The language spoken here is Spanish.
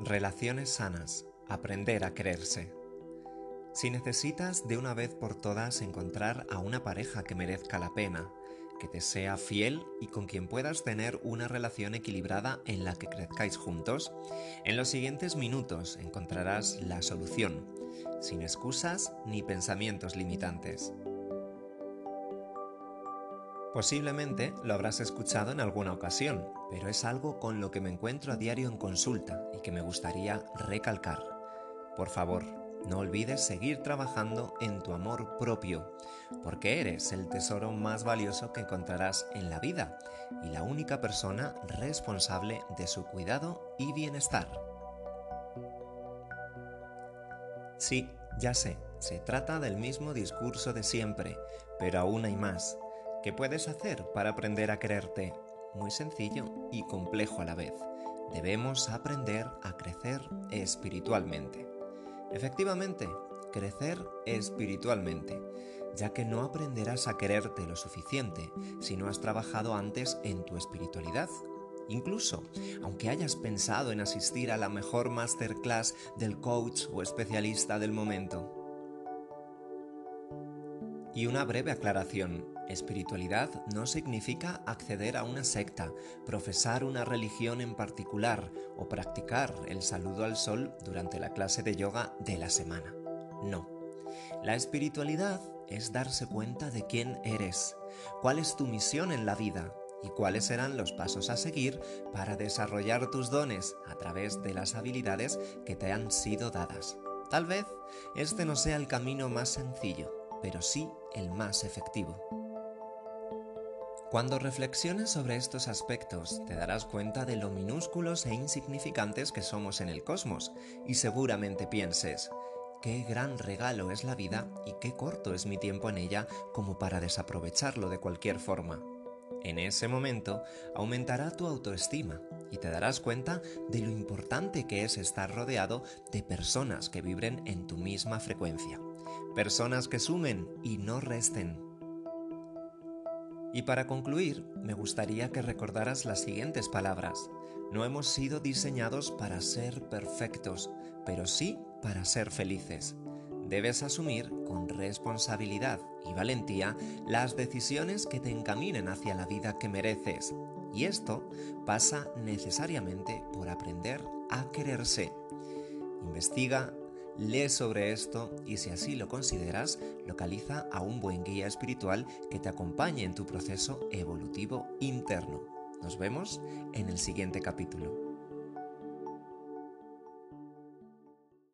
Relaciones sanas. Aprender a quererse. Si necesitas de una vez por todas encontrar a una pareja que merezca la pena, que te sea fiel y con quien puedas tener una relación equilibrada en la que crezcáis juntos, en los siguientes minutos encontrarás la solución, sin excusas ni pensamientos limitantes. Posiblemente lo habrás escuchado en alguna ocasión, pero es algo con lo que me encuentro a diario en consulta y que me gustaría recalcar. Por favor, no olvides seguir trabajando en tu amor propio, porque eres el tesoro más valioso que encontrarás en la vida y la única persona responsable de su cuidado y bienestar. Sí, ya sé, se trata del mismo discurso de siempre, pero aún hay más. ¿Qué puedes hacer para aprender a quererte? Muy sencillo y complejo a la vez. Debemos aprender a crecer espiritualmente. Efectivamente, crecer espiritualmente, ya que no aprenderás a quererte lo suficiente si no has trabajado antes en tu espiritualidad. Incluso, aunque hayas pensado en asistir a la mejor masterclass del coach o especialista del momento. Y una breve aclaración. Espiritualidad no significa acceder a una secta, profesar una religión en particular o practicar el saludo al sol durante la clase de yoga de la semana. No. La espiritualidad es darse cuenta de quién eres, cuál es tu misión en la vida y cuáles serán los pasos a seguir para desarrollar tus dones a través de las habilidades que te han sido dadas. Tal vez este no sea el camino más sencillo, pero sí el más efectivo. Cuando reflexiones sobre estos aspectos te darás cuenta de lo minúsculos e insignificantes que somos en el cosmos y seguramente pienses, qué gran regalo es la vida y qué corto es mi tiempo en ella como para desaprovecharlo de cualquier forma. En ese momento aumentará tu autoestima y te darás cuenta de lo importante que es estar rodeado de personas que vibren en tu misma frecuencia, personas que sumen y no resten y para concluir, me gustaría que recordaras las siguientes palabras. No hemos sido diseñados para ser perfectos, pero sí para ser felices. Debes asumir con responsabilidad y valentía las decisiones que te encaminen hacia la vida que mereces. Y esto pasa necesariamente por aprender a quererse. Investiga, Lee sobre esto y si así lo consideras, localiza a un buen guía espiritual que te acompañe en tu proceso evolutivo interno. Nos vemos en el siguiente capítulo.